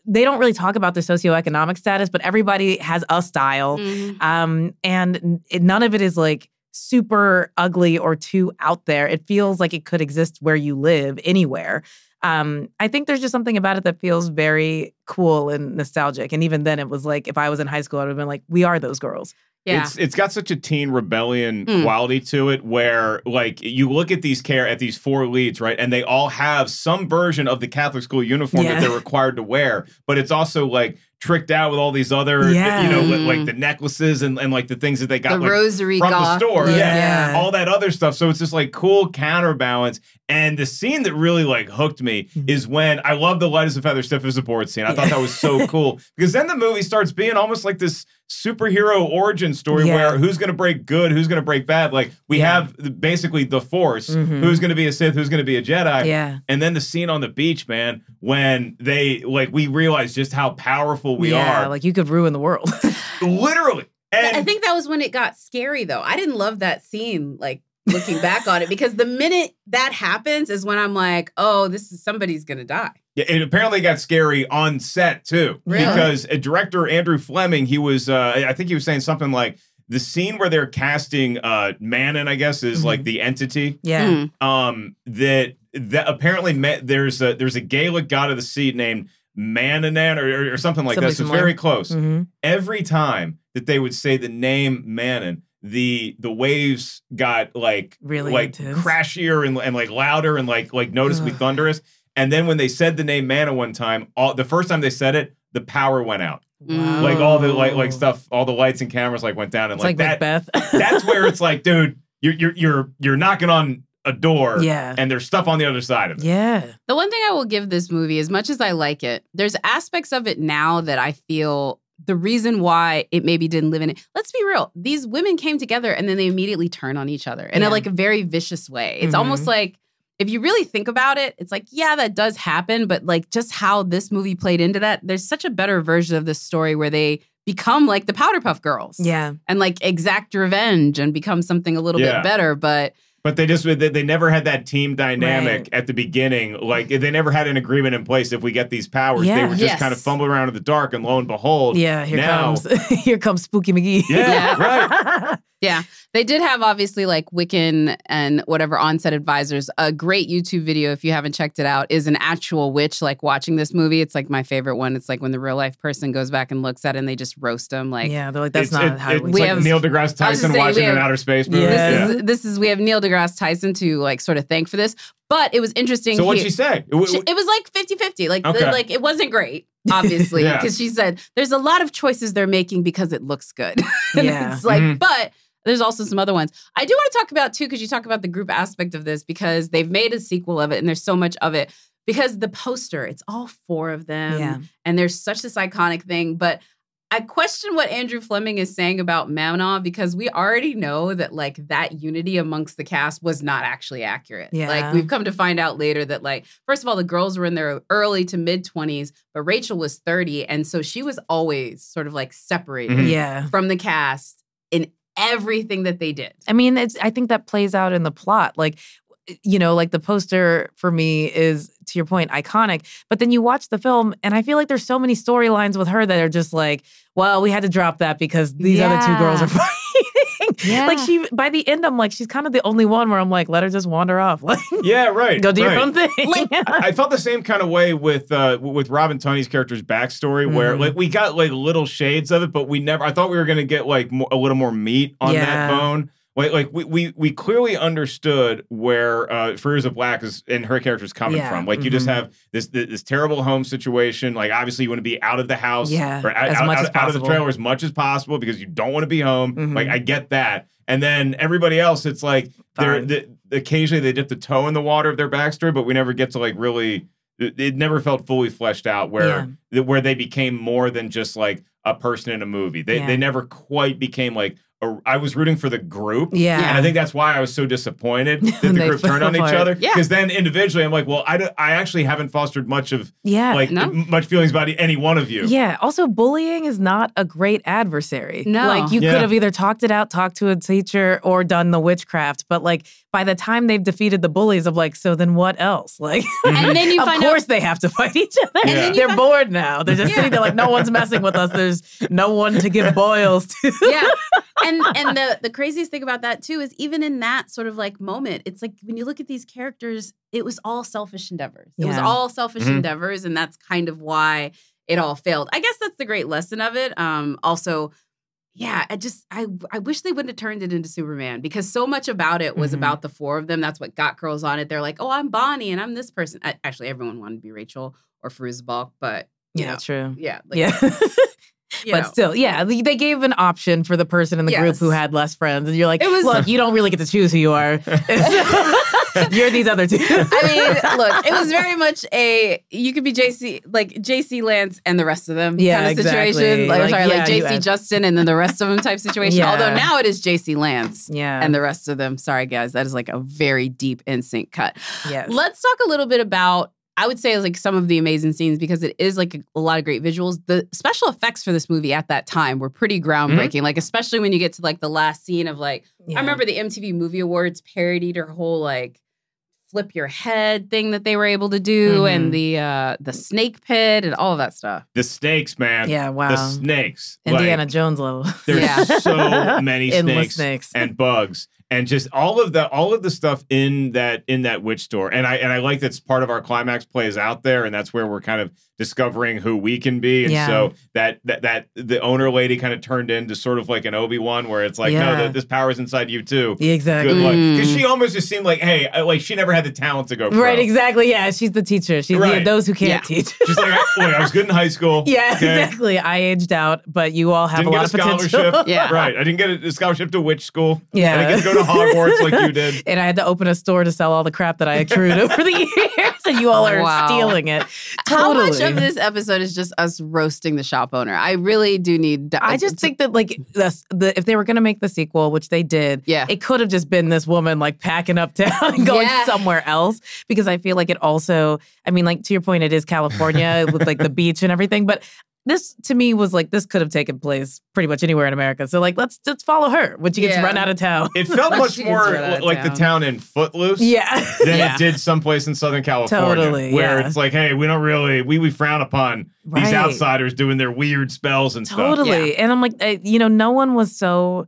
they don't really talk about their socioeconomic status, but everybody has a style. Mhm. Um, and it, none of it is like super ugly or too out there. It feels like it could exist where you live anywhere. Um, I think there's just something about it that feels very cool and nostalgic. And even then, it was like if I was in high school, I would have been like, "We are those girls." Yeah. It's it's got such a teen rebellion Mm. quality to it where like you look at these care at these four leads, right? And they all have some version of the Catholic school uniform Yeah. that they're required to wear, but it's also like tricked out with all these other Yeah. you know, Mm. like the necklaces and, and like the things that they got the like, rosary from the store. Yeah. Yeah. All that other stuff. So it's just like cool counterbalance. And the scene that really like hooked me Mm-hmm. is when I love the light as a feather, stiff as a board scene. I thought that was so cool because then the movie starts being almost like this superhero origin story Yeah. where who's going to break good, who's going to break bad. Like we Yeah. have basically the Force, Mhm. who's going to be a Sith, who's going to be a Jedi. Yeah. And then the scene on the beach, man, when they like we realize just how powerful we yeah, are, like you could ruin the world. literally. And I think that was when it got scary, though. I didn't love that scene, like looking back on it, because the minute that happens is when I'm like, oh, this is somebody's gonna die. Yeah, it apparently got scary on set too, Really? because a director Andrew Fleming, he was, uh, I think he was saying something like the scene where they're casting uh, Manon, I guess, is like the entity. yeah. Hmm. Um, that that apparently me- there's a there's a Gaelic god of the sea named Mananan or, or, or something like Something that. So it's very close. hmm Every time that they would say the name Manon, the the waves got like Really like intense. crashier and, and like louder and like like noticeably Ugh. thunderous. And then when they said the name Mana one time, all the first time they said it, the power went out. Wow. Like all the like like stuff, all the lights and cameras like went down and It's like, like, that. That's where it's like, dude, you're you're you're you're knocking on a door, Yeah. and there's stuff on the other side of it. yeah. The one thing I will give this movie, as much as I like it, there's aspects of it now that I feel the reason why it maybe didn't live in it. Let's be real. These women came together and then they immediately turn on each other in Yeah. a like a very vicious way. It's Mhm. almost like if you really think about it, it's like, yeah, that does happen, but like just how this movie played into that, there's such a better version of this story where they become like the Powerpuff Girls. Yeah. And like exact revenge and become something a little Yeah. bit better. But But they just they, they never had that team dynamic Right. at the beginning. Like they never had an agreement in place. If we get these powers, they were just Yes. kind of fumbling around in the dark, and lo and behold, Yeah. Here Now- comes here comes Spooky McGee. Yeah, right. Yeah, they did have obviously like Wiccan and whatever onset advisors. A great YouTube video, if you haven't checked it out, is an actual witch like watching this movie. It's like my favorite one. It's like when the real life person goes back and looks at it and they just roast them. Like, yeah. They're like, that's it's, not it- how it's we We like have- Neil deGrasse Tyson saying, watching we an outer space movie. Yeah. this is this is we have Neil deGrasse Tyson to like sort of thank for this. But it was interesting. So what'd he- she say? It w- She- it was like 50-50. Like the- Okay. like it wasn't great, obviously, Yeah. because she said there's a lot of choices they're making because it looks good. Yeah. it's like, Mhm. but there's also some other ones. I do want to talk about too, because you talk about the group aspect of this, because they've made a sequel of it and there's so much of it. Because the poster, it's all four of them. Yeah. And there's such this iconic thing. But I question what Andrew Fleming is saying about Mamma because we already know that like that unity amongst the cast was not actually accurate. Yeah. Like we've come to find out later that like first of all the girls were in their early to mid 20s, but Rachel was 30 and so she was always sort of like separated Mhm. Yeah. from the cast in everything that they did. I mean, it's I think that plays out in the plot. Like, you know, like the poster for me is to your point, iconic. But then you watch the film, and I feel like there's so many storylines with her that are just like, well, we had to drop that because these other two girls are fighting. Yeah. Like she by the end, I'm like, she's kind of the only one where I'm like, let her just wander off. Like yeah, right. go do right. your own thing. Like, I I felt the same kind of way with uh with Robin Tunney's character's backstory, where Mhm. like we got like little shades of it, but we never. I thought we were gonna get like more, a little more meat on that bone. Like like we we we clearly understood where uh Fairuza Balk is and her character's coming Yeah. from. Like you just Mhm. have this, this this terrible home situation. Like obviously you want to be out of the house, Yeah, or out, as out- much out- as out of the possible. trailer as much as possible because you don't want to be home. Mhm. Like I get that. And then everybody else, it's like they're the, occasionally they dip the toe in the water of their backstory, but we never get to like really. It, it never felt fully fleshed out where that- where they became more than just like a person in a movie. They Yeah. they never quite became like. A, I was rooting for the group. Yeah. And I think that's why I was so disappointed that the group turned on each other. Yeah. Because then individually, I'm like, well, I, don't- I actually haven't fostered much of yeah. like No? m- much feelings about any one of you. Yeah. Also, bullying is not a great adversary. No. Like, you Yeah. could have either talked it out, talked to a teacher, or done the witchcraft. But, like, by the time they've defeated the bullies, of like, so then what else? Like, mm-hmm. And then you of find course out they have to fight each other. And then you They're bored now. They're just sitting there like, no one's messing with us. There's no one to give boils to. yeah. And and the the craziest thing about that too is even in that sort of like moment, it's like when you look at these characters, it was all selfish endeavors. It was all selfish Mhm. endeavors, and that's kind of why it all failed. I guess that's the great lesson of it. Um, also, yeah, I just I I wish they wouldn't have turned it into Superman because so much about it was Mhm. about the four of them. That's what got girls on it. They're like, oh, I'm Bonnie and I'm this person. I, actually, everyone wanted to be Rachel or Fairuza Balk, but you Yeah, know, true. yeah, like, yeah. you but know. still, yeah, they they gave an option for the person in the group who had less friends, and you're like, It was- look, you don't really get to choose who you are. you're these other two. I mean, look, it was very much a you could be JC like JC Lance and the rest of them Yeah, kind of exactly. situation. Like, Like, sorry, like yeah, you JC add- Justin and then the rest of them type situation. Yeah. Although now it is JC Lance yeah, and the rest of them. Sorry, guys, that is like a very deep NSYNC cut. yes. Let's talk a little bit about. I would say like some of the amazing scenes because it is like a, a lot of great visuals. The special effects for this movie at that time were pretty groundbreaking. Like especially when you get to like the last scene of like Yeah. I remember the MTV Movie Awards parodied her whole like flip your head thing that they were able to do Mhm. and the uh the snake pit and all of that stuff. The snakes, man. Yeah, wow. The snakes. Indiana Like, Jones level. there's Yeah. so many Endless snakes, snakes. and bugs and just all of the all of the stuff in that in that witch store. And I and I like that's part of our climax plays out there, and that's where we're kind of discovering who we can be. And Yeah. so that that that the owner lady kind of turned into sort of like an Obi Wan, where it's like, no, Yeah. th- this power's inside you too. exactly. Good luck, because Mm. she almost just seemed like, hey, I- like she never had the talent to go. Pro. Right, exactly. Yeah, she's the teacher. She's Right. the, those who can't Yeah. teach. She's like, I, wait, I was good in high school. yeah, okay? exactly. I aged out, but you all have Didn't a lot get a of potential. Yeah. Right. I didn't get a scholarship to witch school. Yeah. I didn't to Hogwarts like you did. and I had to open a store to sell all the crap that I accrued over the years, and you all oh, are Wow. stealing it. How much of this episode is just us roasting the shop owner? I really do need I just think that like the, the if they were going to make the sequel, which they did, Yeah. it could have just been this woman like packing up town and going Yeah. somewhere else because I feel like it also, I mean, like to your point, it is California with like the beach and everything, but this to me was like this could have taken place pretty much anywhere in America. So like let's let's follow her when she gets Yeah. run out of town. It felt much more run out of like the town. town in Footloose yeah, than yeah. it did someplace in Southern California. Totally, Where yeah. it's like, hey, we don't really, we, we frown upon these outsiders doing their weird spells and stuff. Totally. And I'm like, I, you know, no one was so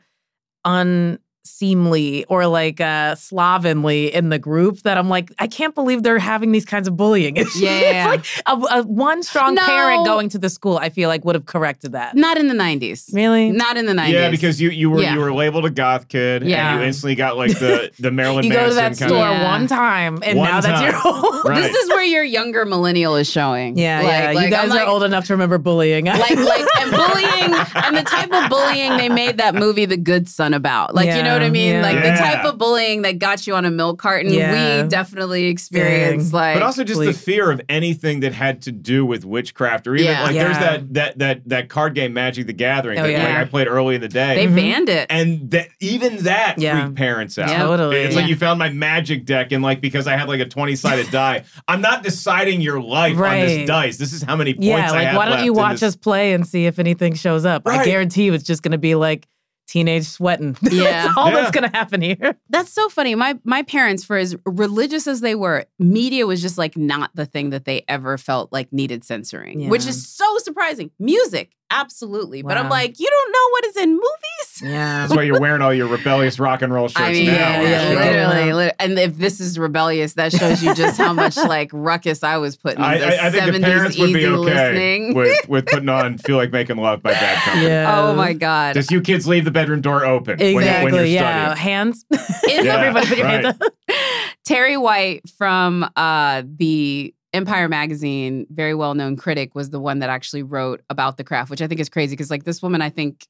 unseemly or like uh slovenly in the group that I'm like, I can't believe they're having these kinds of bullying issues. Yeah. it's like a, a one strong No. parent going to the school, I feel like would have corrected that. not in the 90s. Really? Not in the 90s. Yeah, because you you were Yeah. you were labeled a goth kid, Yeah. and you instantly got like the the Marilyn you go to that store of. Yeah. one time and One now that's your whole. Right. This is where your younger millennial is showing. Yeah, Like- yeah. like, you guys I'm are like- old enough to remember bullying. like like and bullying and the type of bullying they made that movie The Good Son about. Like you know what I mean? yeah. Like the type of bullying that got you on a milk carton. Yeah. We definitely experienced Dang. like but also just the fear of anything that had to do with witchcraft, or even Yeah. like there's that that that that card game Magic the Gathering Oh, that like, yeah. I played early in the day. they Mhm. banned it. and that even that Yeah. freaked parents out. Yeah. Totally. It's like you found my magic deck, and like because I had like a twenty sided die, I'm not deciding your life on this dice. This is how many points. yeah, I like have why don't left you watch this- us play and see if anything shows up? I guarantee you it's just going to be like teenage sweating. Yeah. that's all Yeah. that's going to happen here. That's so funny. My my parents, for as religious as they were, media was just like not the thing that they ever felt like needed censoring, which is so surprising. Music, absolutely, but I'm like, you don't know what is in movies. Yeah. That's why you're wearing all your rebellious rock and roll shirts I mean, now. yeah, yeah, actually. literally, yeah. lit- And if this is rebellious, that shows you just how much like ruckus I was putting. I, I, I think the parents would be okay with, with putting on "Feel Like Making Love" by Bad Company. Yeah. oh my god! Just you kids leave the bedroom door open when, you- Exactly. when you're yeah. studying. Hands. In- Yeah, Everybody put your right. hands up. Terri White from uh, the Empire magazine, very well known critic, was the one that actually wrote about the craft, which I think is crazy because like this woman, I think.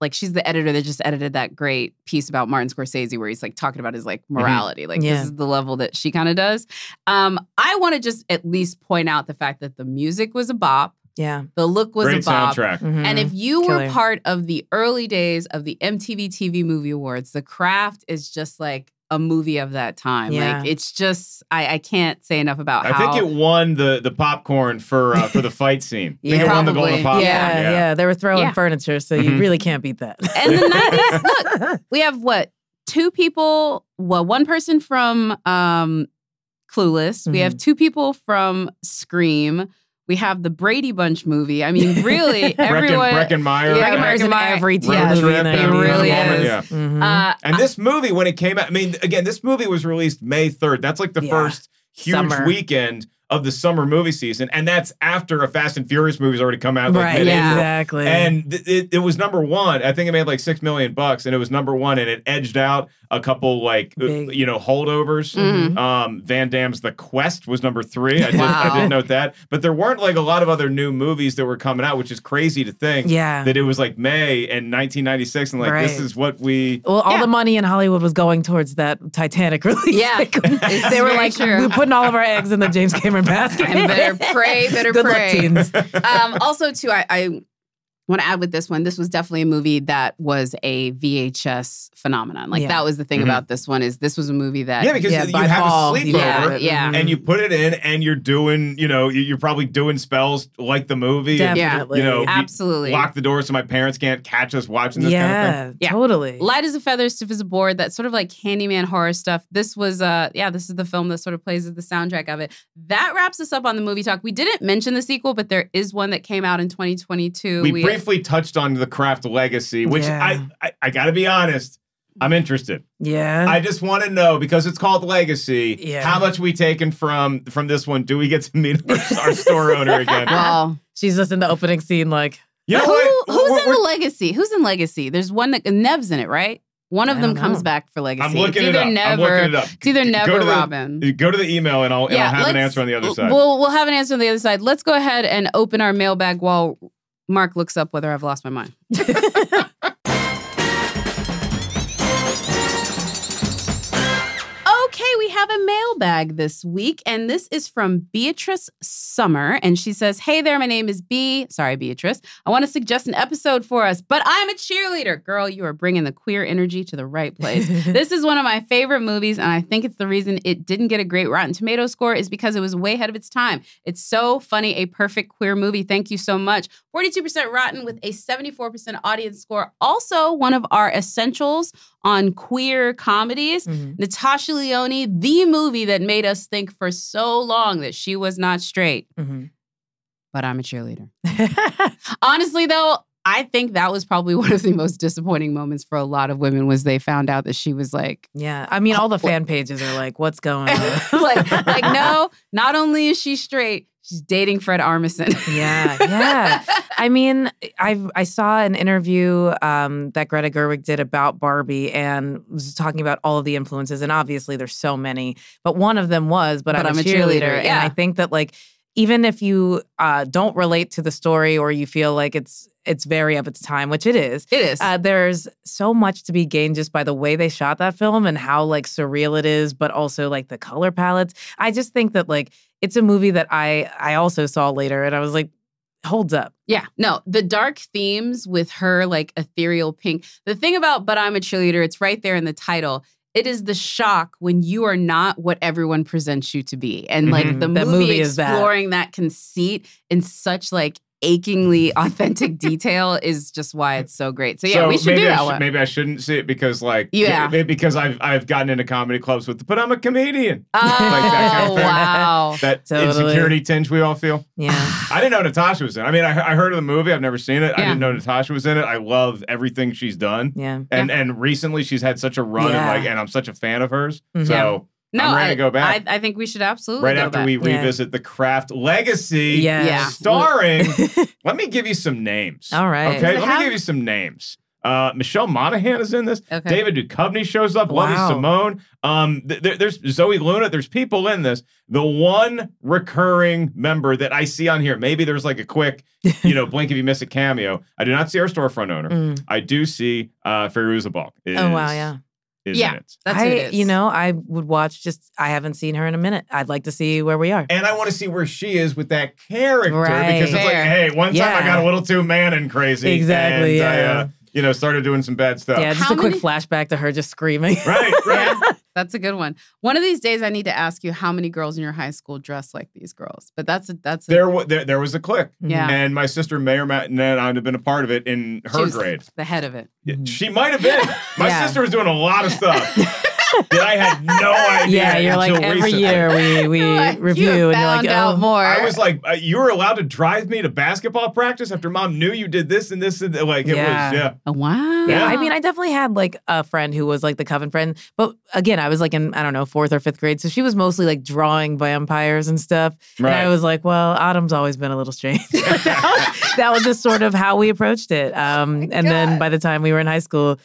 Like she's the editor that just edited that great piece about Martin Scorsese where he's like talking about his like morality. Like Yeah. this is the level that she kind of does. Um, I want to just at least point out the fact that the music was a bop, Yeah. the look was Great a bop. soundtrack. Mhm. And if you were part of the early days of the MTV TV Movie Awards, The Craft is just like a movie of that time. Yeah. Like it's just I, I can't say enough about I how think it won the the popcorn for uh, for the fight scene. I think Yeah. it won the golden popcorn. yeah, yeah, They were throwing Yeah. furniture, so you Mhm. really can't beat that. and the 90s, look, we have what two people well one person from um clueless we have two people from scream we have the brady bunch movie i mean really Breckin, everyone Breckin Meyer. Yeah, Breckin Meyer's in Breckin Meyer- every teen Yes, movie in the Road Trip, it really is. yeah. Mhm. uh, And this movie, when it came out, I mean, again, this movie was released May 3rd. That's like the Yeah. first huge Summer. weekend of the summer movie season, and that's after a Fast and Furious movie's already come out. Like right. mid-April. Exactly. And th- it, it was number one. I think it made like six million bucks, and it was number one, and it edged out a couple like uh, Big. you know holdovers. Mhm. Um, Van Damme's The Quest was number three. I did, Wow. I did note that, but there weren't like a lot of other new movies that were coming out, which is crazy to think. Yeah. that it was like May in 1996, and like this is what we. well, all Yeah. the money in Hollywood was going towards that Titanic release. Yeah. they, they were like, true. we're putting all of our eggs in the James Cameron basket. And better pray, better Good pray. luck, um, also, too, I, I want to add with this one. This was definitely a movie that was a VHS phenomenon. Like Yeah. that was the thing Mhm. about this one is this was a movie that Yeah, because Yeah, you have fall, a sleepover. Yeah, it. yeah. And you put it in, and you're doing, you know, you- you're probably doing spells like the movie. and, Definitely. you know, absolutely. lock the door so my parents can't catch us watching this yeah, kind of thing. Yeah. totally. Light as a feather, stiff as a board. That sort of like Candyman horror stuff. This was, uh, yeah, this is the film that sort of plays as the soundtrack of it. That wraps us up on the movie talk. We didn't mention the sequel, but there is one that came out in 2022. We, briefly touched on the craft legacy, which Yeah. I, I I gotta be honest, I'm interested. yeah. I just want to know because it's called Legacy. Yeah. How much we taken from from this one? Do we get to meet our, our store owner again? well, She's just in the opening scene, like, You know who, what? who's We're- in we're- the Legacy? Who's in Legacy? There's one that Neve's in it, right? One of them don't comes know. back for Legacy. I'm looking it's it either up. I'm looking it up. It's either Go Never to the- Robin. Go to the email and I'll, and I'll have an answer on the other side. We'll we'll have an answer on the other side. Let's go ahead and open our mailbag while Mark looks up whether I've lost my mind. Okay, we have a mailbag this week, and this is from Beatrice Summer. And she says, Hey there, my name is B. Sorry, Beatrice. I want to suggest an episode for us, but I'm a cheerleader. Girl, you are bringing the queer energy to the right place. this is one of my favorite movies, and I think it's the reason it didn't get a great Rotten Tomato score is because it was way ahead of its time. It's so funny, a perfect queer movie. Thank you so much. 42% Rotten with a 74% audience score. Also, one of our essentials on queer comedies. Mhm. Natasha Lyonne, the movie that made us think for so long that she was not straight, Mhm. but I'm a cheerleader. Honestly, though, I think that was probably one of the most disappointing moments for a lot of women was they found out that she was like, yeah. I mean, all the fan pages are like, what's going on? like, like no, not only is she straight, she's dating Fred Armisen. Yeah, yeah. I mean, I I saw an interview um, that Greta Gerwig did about Barbie and was talking about all of the influences, and obviously there's so many, but one of them was, but, I'm, a cheerleader, and yeah. I think that like even if you uh, don't relate to the story or you feel like it's it's very of its time, which it is, It is. uh, there's so much to be gained just by the way they shot that film and how like surreal it is, but also like the color palettes. I just think that like it's a movie that I I also saw later, and I was like, holds up. Yeah, no, the dark themes with her like ethereal pink. The thing about But I'm a Cheerleader, it's right there in the title. It is the shock when you are not what everyone presents you to be. And like Mhm. the movie, movie is that. exploring that. conceit in such like achingly authentic detail is just why it's so great. So yeah, we should maybe do I that should- one. Maybe I shouldn't see it because, like, Yeah. maybe because I've I've gotten into comedy clubs with, but I'm a comedian. Oh, that kind of wow. That Totally. insecurity tinge we all feel. Yeah. I didn't know Natasha was in. it. I mean, I, I heard of the movie. I've never seen it. I didn't know Natasha was in it. I love everything she's done. Yeah. And and recently she's had such a run Yeah. and like and I'm such a fan of hers. Mhm. So No, I'm ready I, to go back. I, I think we should absolutely right after back. we Yeah. revisit the craft legacy. Yeah. Yeah. Starring. let me give you some names. All right. Okay. Does Let have- me give you some names. Uh, Michelle Monaghan is in this. Okay. David Duchovny shows up. Wow. Lovie Simone. Um, th- there- there's Zoey Luna. There's people in this. The one recurring member that I see on here, maybe there's like a quick, you know, blink if you miss a cameo. I do not see our storefront owner. Mm. I do see uh, Fairuza Balk. Is, Oh wow, yeah. Is Yeah. in it. That's I, who it is. you know, I would watch. Just I haven't seen her in a minute. I'd like to see where we are. And I want to see where she is with that character Right. because it's like, hey, one time I got a little too man and crazy. Exactly, And I, yeah. uh, you know, started doing some bad stuff. yeah, just How a quick many- flashback to her just screaming. Right, right. That's a good one. One of these days, I need to ask you how many girls in your high school dress like these girls. But that's a that's a, there, wa- there, there was a click. yeah. And my sister may or may not have been a part of it in She her was grade. the head of it. Yeah, mm-hmm. She might have been. My Yeah. sister was doing a lot of stuff. that I had no idea. Yeah, you're like until every recently. year we we Like, review have and you're like, out oh, more. I was like, uh, you were allowed to drive me to basketball practice after mom knew you did this and this and that. like it Yeah. was yeah. Oh, wow. Yeah, I mean, I definitely had like a friend who was like the coven friend, but again, I was like in I don't know fourth or fifth grade, so she was mostly like drawing vampires and stuff. And Right. I was like, well, Autumn's always been a little strange. But that, was, that was just sort of how we approached it. Um, and then by the time we were in high school,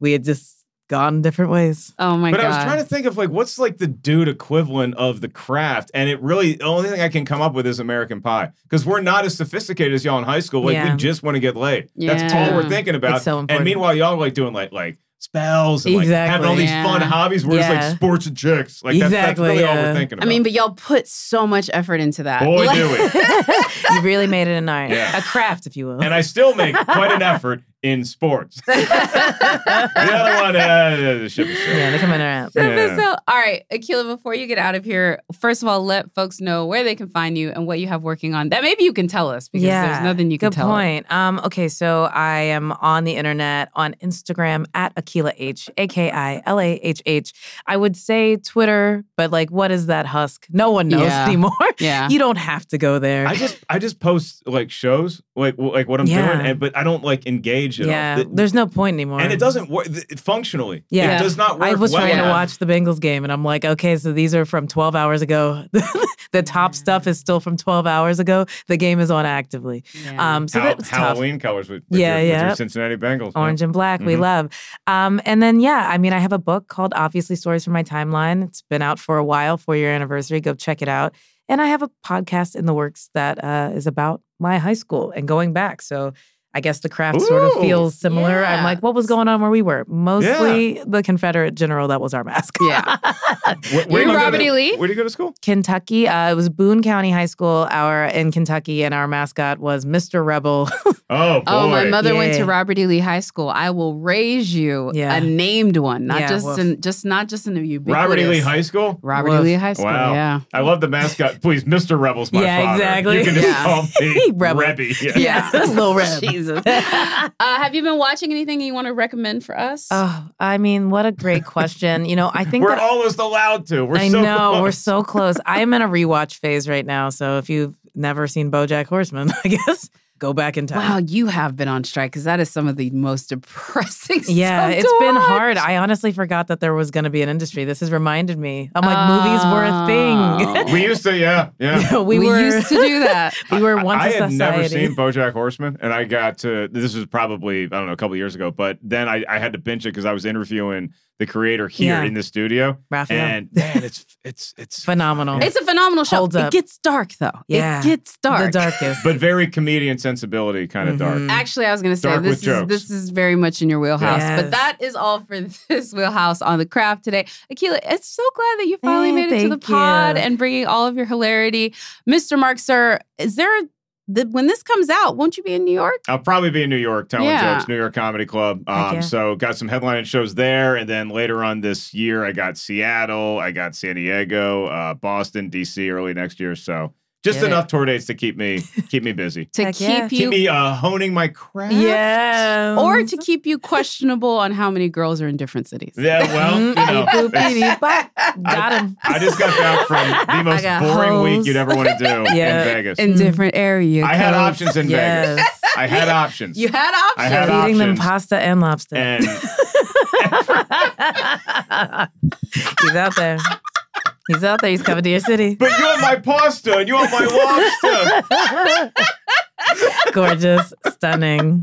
we had just gone different ways. Oh my but god. But I was trying to think of like what's like the dude equivalent of the craft, and it really the only thing I can come up with is American Pie because we're not as sophisticated as y'all in high school. Like Yeah. we just want to get laid. Yeah. That's all we're thinking about. It's so important. and meanwhile, y'all are like doing like like spells and like having all these Yeah. fun hobbies. We're just Yeah. like sports and chicks. Like that's, that's Exactly, really all we're thinking about. I mean, but y'all put so much effort into that. Boy, Like- do we. you really made it an art, Yeah. a craft, if you will. and I still make quite an effort in sports. the other one, uh, the ship is sailed. yeah, they come in around. Yeah. So, all right, Akilah, before you get out of here, first of all, let folks know where they can find you and what you have working on. That maybe you can tell us because there's nothing you can Good tell. us. point. Um, okay, so I am on the internet on Instagram at Akilah H, A K I L A H H. I would say Twitter, but like, what is that husk? No one knows Yeah. anymore. Yeah. You don't have to go there. I just I just post like shows like like what I'm Yeah. doing, and, but I don't like engage at yeah, all. The- there's no point anymore. and it doesn't work th- functionally. Yeah. it does not work. I was well. trying to watch the Bengals game, and I'm like, okay, so these are from 12 hours ago. the top stuff is still from 12 hours ago. The game is on actively. Yeah. Um, so Hal- that's tough. Halloween colors with, with Yeah, your, with your yeah. Cincinnati Bengals. yeah. Orange and black, we Mhm. love. Um, and then, yeah, I mean, I have a book called Obviously Stories from My Timeline. It's been out for a while, four year anniversary. Go check it out. And I have a podcast in the works that uh, is about my high school and going back. So I guess the craft sort of feels similar. Yeah. I'm like, what was going on where we were? Mostly the Confederate general that was our mascot. Yeah. Where, You're you Robert E. Lee? Where do you go to school? Kentucky. Uh, it was Boone County High School, our in Kentucky, and our mascot was Mr. Rebel. Oh boy. Oh, my mother went to Robert E. Lee High School. I will raise you Yeah. a named one, not Yeah, just woof. in, just not just in a ubiquitous. Robert E. Lee High School. Robert E. Lee High School. Wow. Yeah. I love the mascot. Please, Mr. Rebel's my Yeah, father. exactly. You can just Yeah. call me Rebel. Rebby. Yeah. Yeah. Little Reb. Jesus. uh, have you been watching anything you want to recommend for us? Oh, I mean, what a great question. You know, I think We're that almost allowed to. We're I so know close. we're so close. I am in a rewatch phase right now. So if you've never seen BoJack Horseman, I guess go back in time. Wow, you have been on strike because that is some of the most depressing stuff. Yeah, stuff it's to been watch. hard. I honestly forgot that there was going to be an industry. This has reminded me. I'm like, movies were a thing. Oh. We used to, yeah, yeah. we, We, were used to do that. we were once I a had never seen BoJack Horseman, and I got to this was probably I don't know a couple years ago, but then I, I had to binge it because I was interviewing the creator here Yeah. in the studio, Raphael. and man, it's it's it's Phenomenal. It's a phenomenal show. Holds It up. gets dark though. Yeah. It gets dark. the darkest. but very comedian sensibility kind of dark. Mhm. Actually, I was going to say Dark this is jokes. this is very much in your wheelhouse. Yes. But that is all for this wheelhouse on the craft today. Akilah, it's so glad that you finally Eh, made it to the pod you. and bringing all of your hilarity, Mr. Mark Sir. Is there the, when this comes out? Won't you be in New York? I'll probably be in New York telling Yeah. jokes, New York Comedy Club. Um, yeah. So got some headlining shows there, and then later on this year, I got Seattle, I got San Diego, uh, Boston, DC early next year. So just Get it. enough tour dates to keep me keep me busy, To Heck keep yeah. you keep me uh, honing my craft. yeah. or to keep you questionable on how many girls are in different cities. Yeah, well, you know, it's- beep. Got him. I just got back from the most got boring week you'd ever want to do Yeah. in Vegas. In different areas I had options in Vegas. I had options. You had options. I had Feeding them options. pasta and lobster. and He's out there. He's out there. He's coming to your city. but you want my pasta and you want my lobster. Gorgeous, stunning.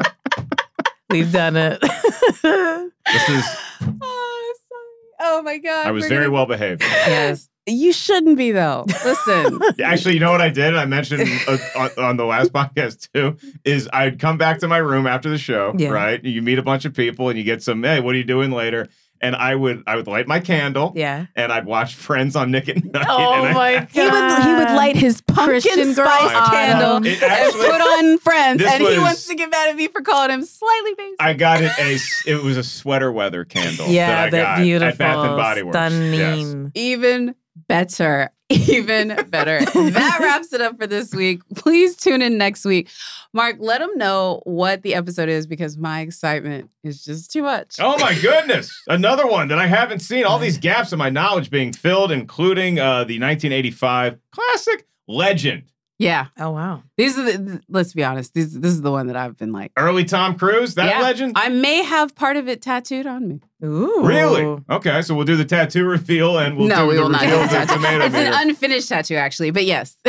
We've done it. This is Oh, sorry. Oh my god. I was very gonna- well behaved. yes. You shouldn't be though. Listen. Actually, you know what I did? I mentioned uh, on, on the last podcast too. Is I'd come back to my room after the show, Yeah. right? You meet a bunch of people and you get some. Hey, what are you doing later? And I would I would light my candle Yeah. and I'd watch Friends on Nick at Night. Oh and I- my god. He would he would light his pumpkin Christian spice Grey candle Autumn. It and actually- put on Friends, This and he wants to get mad at me for calling him slightly basic. I got it a it was a sweater weather candle. Yeah, that I that got beautiful, at Bath and Body Works. Yes. stunning. Even better. Even better. that wraps it up for this week. Please tune in next week. Mark, let them know what the episode is because my excitement is just too much. Oh my goodness. Another one that I haven't seen. All these gaps in my knowledge being filled, including uh, the 1985 classic Legend. Yeah. Oh wow. These are the, let's be honest, these, this is the one that I've been like. Early Tom Cruise, that Yeah. legend? I may have part of it tattooed on me. Ooh. Really? Okay, so we'll do the tattoo reveal and we'll no, do we the will not reveal do of the the tomato It's an unfinished tattoo, actually, but yes,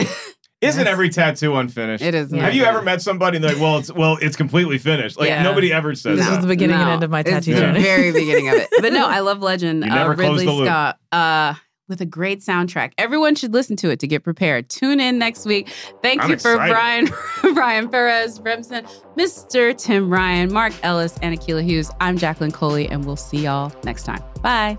Isn't every tattoo unfinished? it is. Have you ever met somebody and they're like, well, it's well, it's completely finished? Like Yeah. nobody ever says This that. was the beginning and end of my it's tattoo the journey. very beginning of it. But no, I love Legend. You never uh, close Ridley the loop. Scott. Uh, with a great soundtrack. Everyone should listen to it to get prepared. Tune in next week. Thank I'm you for excited. Brian, Brian Perez, Remsen, Mr. Tim Ryan, Mark Ellis, and Akilah Hughes. I'm Jacqueline Coley, and we'll see y'all next time. Bye.